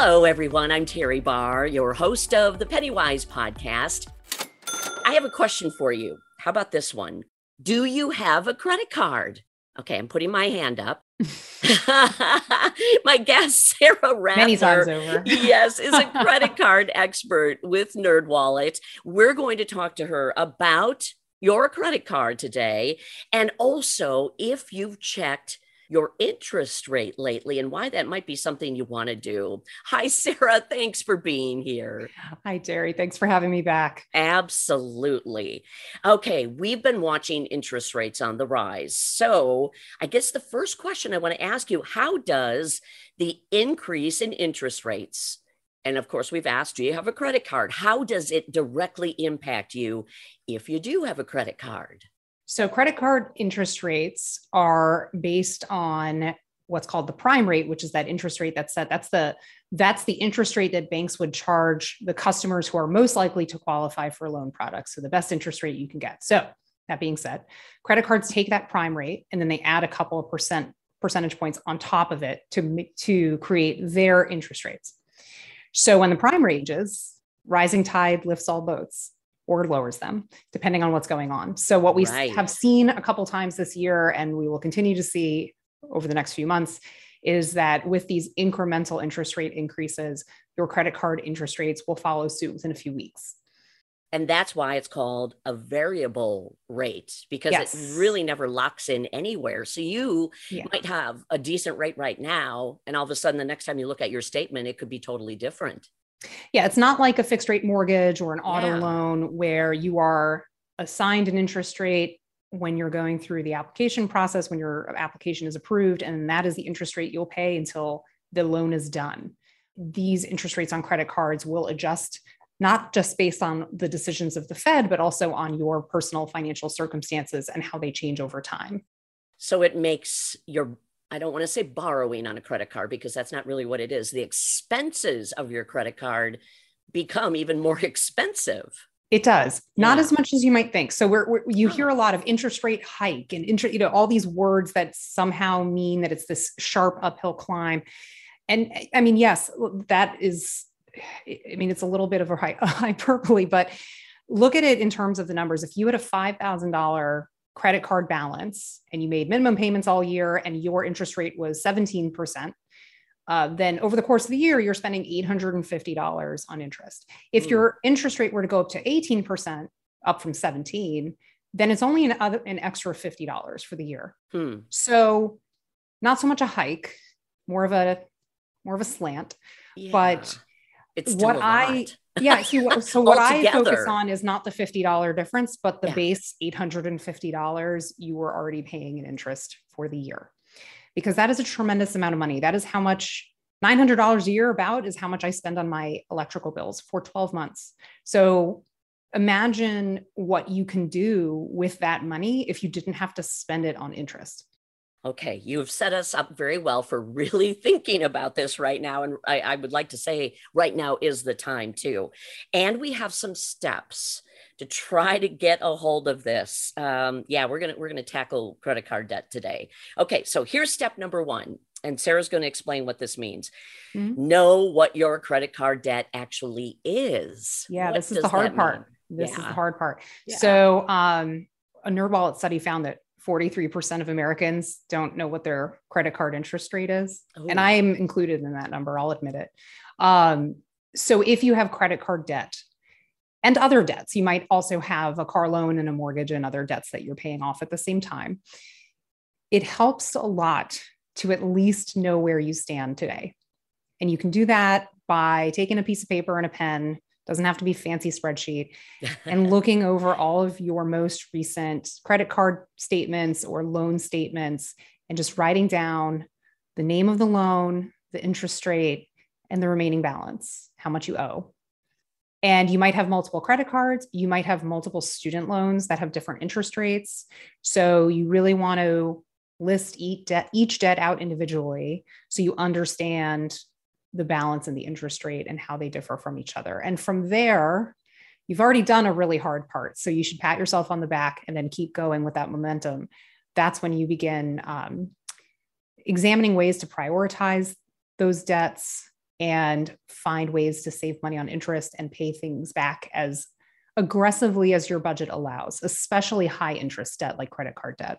Hello, everyone. I'm Teri Barr, your host of the Pennywise podcast. I have a question for you. How about this one? Do you have a credit card? Okay, I'm putting my hand up. my guest, Sara Rathner, Many times over. yes, is a credit card expert with NerdWallet. We're going to talk to her about your credit card today, and also if you've checked your interest rate lately and why that might be something you want to do. Hi, Sara. Thanks for being here. Hi, Teri. Thanks for having me back. Absolutely. Okay, we've been watching interest rates on the rise. So, I guess the first question I want to ask you how does the increase in interest rates and of course, we've asked, do you have a credit card? How does it directly impact you if you do have a credit card? So, credit card interest rates are based on what's called the prime rate, which is that interest rate that's set. That's the that's the interest rate that banks would charge the customers who are most likely to qualify for loan products. So, the best interest rate you can get. So, that being said, credit cards take that prime rate and then they add a couple of percent percentage points on top of it to to create their interest rates. So, when the prime ranges, rising tide lifts all boats or lowers them, depending on what's going on. So, what we right. have seen a couple times this year, and we will continue to see over the next few months, is that with these incremental interest rate increases, your credit card interest rates will follow suit within a few weeks. And that's why it's called a variable rate because yes. it really never locks in anywhere. So you yeah. might have a decent rate right now, and all of a sudden, the next time you look at your statement, it could be totally different. Yeah, it's not like a fixed rate mortgage or an auto yeah. loan where you are assigned an interest rate when you're going through the application process, when your application is approved, and that is the interest rate you'll pay until the loan is done. These interest rates on credit cards will adjust not just based on the decisions of the Fed, but also on your personal financial circumstances and how they change over time. So it makes your I don't want to say borrowing on a credit card because that's not really what it is. The expenses of your credit card become even more expensive. It does not yeah. as much as you might think. So we're, we're you hear a lot of interest rate hike and interest, you know, all these words that somehow mean that it's this sharp uphill climb. And I mean, yes, that is, I mean, it's a little bit of a hyperbole, but look at it in terms of the numbers. If you had a five thousand dollar credit card balance and you made minimum payments all year and your interest rate was 17%, uh, then over the course of the year, you're spending $850 on interest. If mm. your interest rate were to go up to 18%, up from 17, then it's only an, other, an extra $50 for the year. Hmm. So not so much a hike, more of a more of a slant. Yeah. But it's what I yeah. So, so what I focus on is not the $50 difference, but the yeah. base $850 you were already paying in interest for the year. Because that is a tremendous amount of money. That is how much $900 a year about is how much I spend on my electrical bills for 12 months. So imagine what you can do with that money if you didn't have to spend it on interest. Okay, you have set us up very well for really thinking about this right now. And I, I, would like to say right now is the time too. And we have some steps to try to get a hold of this. Um, yeah, we're gonna we're gonna tackle credit card debt today. Okay, so here's step number one. And Sara's going to explain what this means. Mm-hmm. Know what your credit card debt actually is. Yeah, what this is the hard part. Mean? This yeah. is the hard part. Yeah. So, um, a NerdWallet study found that 43% of Americans don't know what their credit card interest rate is. Ooh. And I am included in that number, I'll admit it. Um, so if you have credit card debt and other debts, you might also have a car loan and a mortgage and other debts that you're paying off at the same time. It helps a lot to at least know where you stand today. And you can do that by taking a piece of paper and a pen doesn't have to be fancy spreadsheet and looking over all of your most recent credit card statements or loan statements and just writing down the name of the loan, the interest rate, and the remaining balance, how much you owe. And you might have multiple credit cards. You might have multiple student loans that have different interest rates. So you really want to list each debt, each debt out individually so you understand the balance and the interest rate and how they differ from each other. And from there, you've already done a really hard part. So you should pat yourself on the back and then keep going with that momentum. That's when you begin um, examining ways to prioritize those debts and find ways to save money on interest and pay things back as aggressively as your budget allows, especially high interest debt like credit card debt.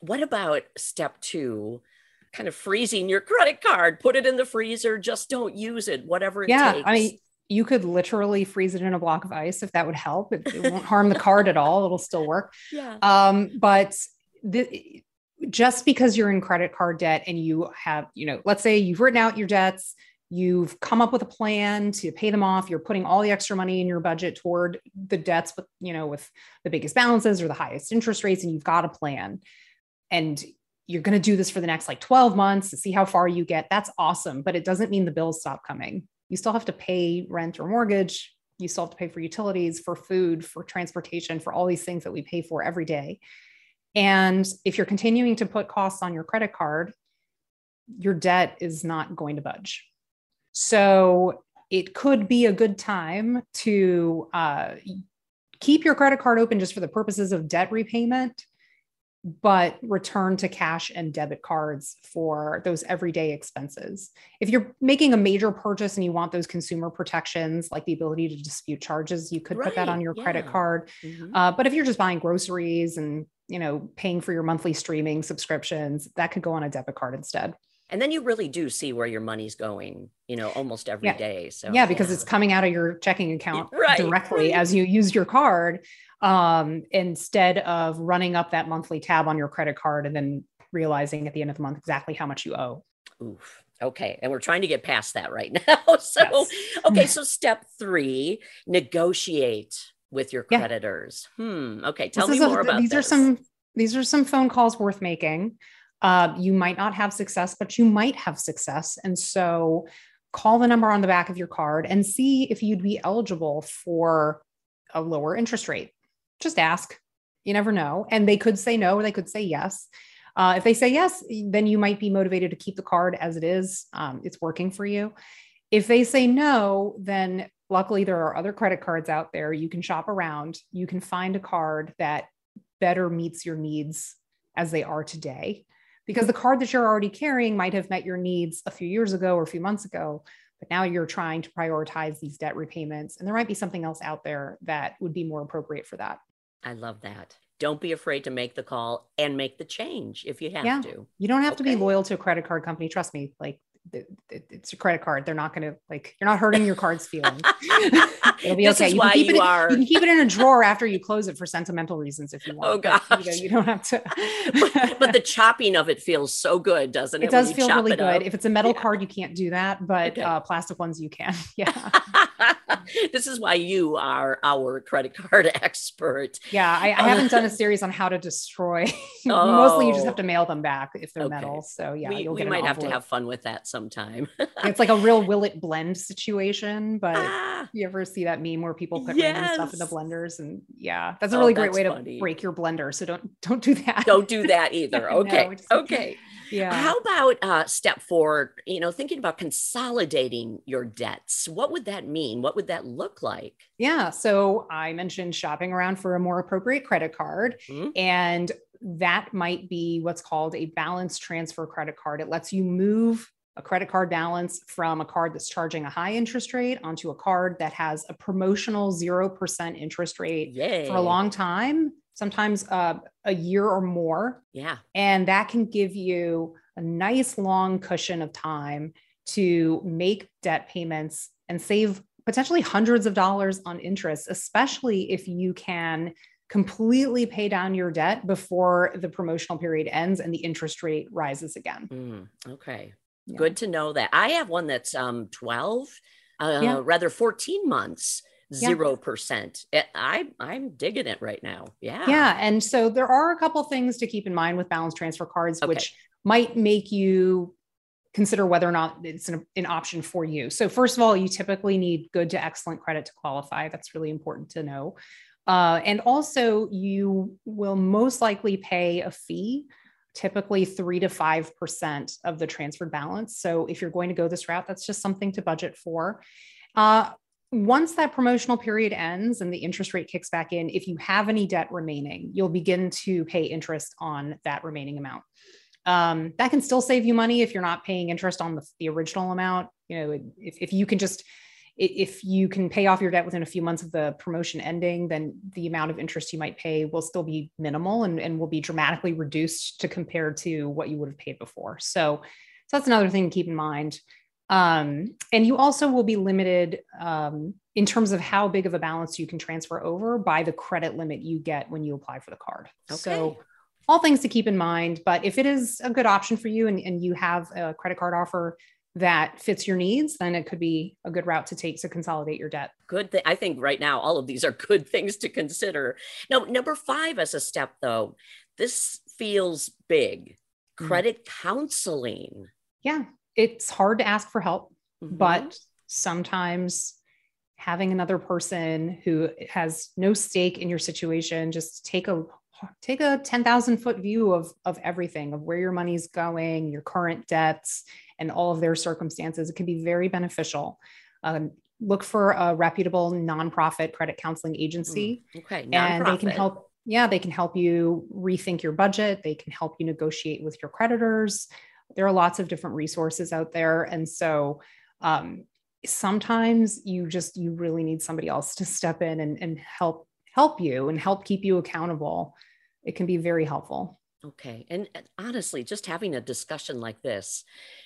What about step two? Kind of freezing your credit card, put it in the freezer, just don't use it, whatever it yeah, takes. I mean, you could literally freeze it in a block of ice if that would help. It, it won't harm the card at all. It'll still work. Yeah. Um, but the, just because you're in credit card debt and you have, you know, let's say you've written out your debts, you've come up with a plan to pay them off, you're putting all the extra money in your budget toward the debts with, you know, with the biggest balances or the highest interest rates, and you've got a plan. And you're going to do this for the next like 12 months to see how far you get. That's awesome. But it doesn't mean the bills stop coming. You still have to pay rent or mortgage. You still have to pay for utilities, for food, for transportation, for all these things that we pay for every day. And if you're continuing to put costs on your credit card, your debt is not going to budge. So it could be a good time to uh, keep your credit card open just for the purposes of debt repayment, but return to cash and debit cards for those everyday expenses. If you're making a major purchase and you want those consumer protections, like the ability to dispute charges, you could right, put that on your yeah. credit card. Mm-hmm. Uh, but if you're just buying groceries and you know, paying for your monthly streaming subscriptions, that could go on a debit card instead. And then you really do see where your money's going, you know, almost every yeah. day. So yeah, because yeah. it's coming out of your checking account right, directly as you use your card, um, instead of running up that monthly tab on your credit card and then realizing at the end of the month exactly how much you owe. Oof. Okay. And we're trying to get past that right now. So, yes. okay. So, step three negotiate with your creditors. Yeah. Hmm. Okay. Tell this me more a, about these. This. Are some these are some phone calls worth making. Uh, you might not have success, but you might have success, and so call the number on the back of your card and see if you'd be eligible for a lower interest rate. Just ask. You never know, and they could say no, or they could say yes. Uh, if they say yes, then you might be motivated to keep the card as it is. Um, it's working for you. If they say no, then luckily there are other credit cards out there. You can shop around. You can find a card that better meets your needs as they are today. Because the card that you're already carrying might have met your needs a few years ago or a few months ago, but now you're trying to prioritize these debt repayments. And there might be something else out there that would be more appropriate for that. I love that. Don't be afraid to make the call and make the change if you have yeah. to. You don't have okay. to be loyal to a credit card company. Trust me, like it's a credit card. They're not going to like, you're not hurting your card's feelings. It'll be this okay. you can keep you it. Are... You can keep it in a drawer after you close it for sentimental reasons if you want. Oh gosh, but, you, know, you, don't have to. but, but, the chopping of it feels so good, doesn't it? It does feel really good. Up? If it's a metal yeah. card, you can't do that, but okay. uh, plastic ones you can. Yeah. this is why you are our credit card expert. Yeah, I, I haven't done a series on how to destroy. oh. Mostly, you just have to mail them back if they're okay. metal. So yeah, we, we might have to have fun with that sometime. it's like a real will it blend situation, but ah, you ever see that meme where people put yes. random stuff in the blenders? And yeah, that's a really oh, great way funny. to break your blender. So don't don't do that. Don't do that either. Okay. no, okay. Yeah. How about uh, step four? You know, thinking about consolidating your debts. What would that mean? What would that look like? Yeah. So I mentioned shopping around for a more appropriate credit card, mm-hmm. and that might be what's called a balance transfer credit card. It lets you move a credit card balance from a card that's charging a high interest rate onto a card that has a promotional 0% interest rate Yay. for a long time sometimes uh, a year or more. Yeah. And that can give you a nice long cushion of time to make debt payments and save potentially hundreds of dollars on interest, especially if you can completely pay down your debt before the promotional period ends and the interest rate rises again. Mm, okay. Yeah. Good to know that. I have one that's um 12, uh, yeah. rather 14 months zero percent. I I'm digging it right now. Yeah. Yeah. And so there are a couple things to keep in mind with balance transfer cards, okay. which might make you consider whether or not it's an, an, option for you. So, first of all, you typically need good to excellent credit to qualify. That's really important to know. Uh, and also, you will most likely pay a fee, typically three to 5% of the transferred balance. So, if you're going to go this route, that's just something to budget for. Uh, once that promotional period ends and the interest rate kicks back in, if you have any debt remaining, you'll begin to pay interest on that remaining amount. Um, that can still save you money if you're not paying interest on the, the original amount. You know, if, if you can just if you can pay off your debt within a few months of the promotion ending, then the amount of interest you might pay will still be minimal and, and will be dramatically reduced to compare to what you would have paid before. So, so that's another thing to keep in mind. Um, and you also will be limited um, in terms of how big of a balance you can transfer over by the credit limit you get when you apply for the card. Okay. So all things to keep in mind. But if it is a good option for you and, and you have a credit card offer that fits your needs, then it could be a good route to take to consolidate your debt. Good thing. I think right now, all of these are good things to consider. Now, number five as a step, though, this feels big mm. credit mm-hmm. counseling. Yeah, it's hard to ask for help, mm-hmm. but sometimes having another person who has no stake in your situation just take a take a 10,000 foot view of, of everything, of where your money's going, your current debts, and all of their circumstances. It can be very beneficial. Um, look for a reputable nonprofit credit counseling agency. Mm, okay. Nonprofit. And they can help. Yeah, they can help you rethink your budget. They can help you negotiate with your creditors. There are lots of different resources out there. And so um, sometimes you just, you really need somebody else to step in and, and help help you and help keep you accountable it can be very helpful. Okay. And honestly, just having a discussion like this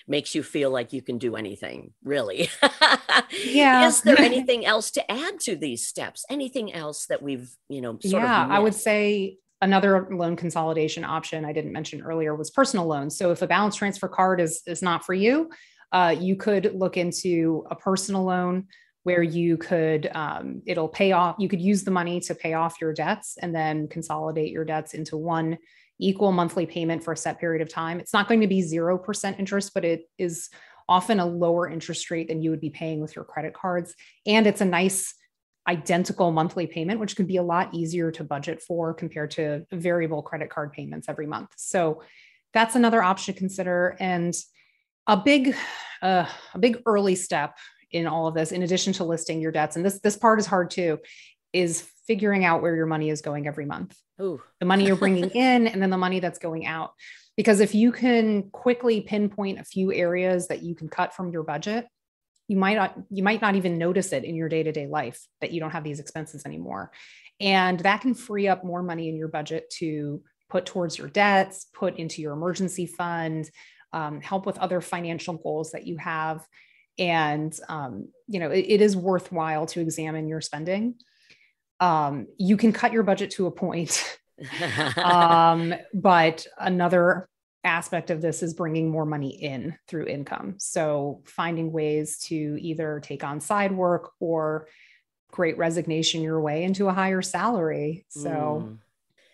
makes you feel like you can do anything, really. yeah. Is there anything else to add to these steps? Anything else that we've, you know, sort of. yeah, I would say another loan consolidation option I didn't mention earlier was personal loans. So if a balance transfer card is is not for you, uh, you could look into a personal loan where you could um, it'll pay off you could use the money to pay off your debts and then consolidate your debts into one equal monthly payment for a set period of time. It's not going to be 0% interest but it is often a lower interest rate than you would be paying with your credit cards. And it's a nice identical monthly payment which could be a lot easier to budget for compared to variable credit card payments every month. So that's another option to consider. And a big uh, a big early step in all of this in addition to listing your debts and this this part is hard too is figuring out where your money is going every month. Ooh. the money you're bringing in and then the money that's going out. Because if you can quickly pinpoint a few areas that you can cut from your budget you might not you might not even notice it in your day-to-day life that you don't have these expenses anymore. And that can free up more money in your budget to put towards your debts put into your emergency fund um, help with other financial goals that you have. And um, you know it, it is worthwhile to examine your spending um, you can cut your budget to a point. Um, but another aspect of this is bringing more money in through income. So finding ways to either take on side work or great resignation your way into a higher salary. So mm.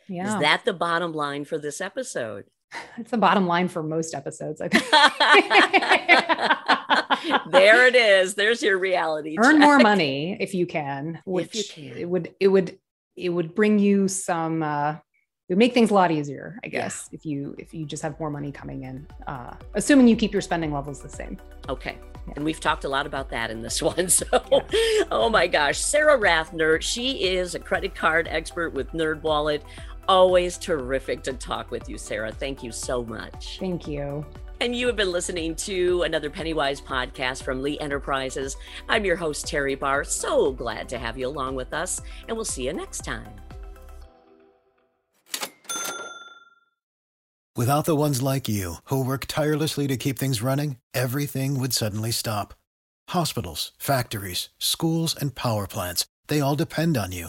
yeah. is that the bottom line for this episode it's the bottom line for most episodes i think there it is. There's your reality. Earn check. more money if you can. Which you can. it would it would it would bring you some uh it would make things a lot easier, I guess, yeah. if you if you just have more money coming in, uh, assuming you keep your spending levels the same. Okay, yeah. and we've talked a lot about that in this one. So, yeah. oh my gosh, Sara Rathner, she is a credit card expert with NerdWallet. Always terrific to talk with you, Sara. Thank you so much. Thank you. And you have been listening to another Pennywise podcast from Lee Enterprises. I'm your host, Teri Barr. So glad to have you along with us, and we'll see you next time. Without the ones like you, who work tirelessly to keep things running, everything would suddenly stop. Hospitals, factories, schools, and power plants, they all depend on you.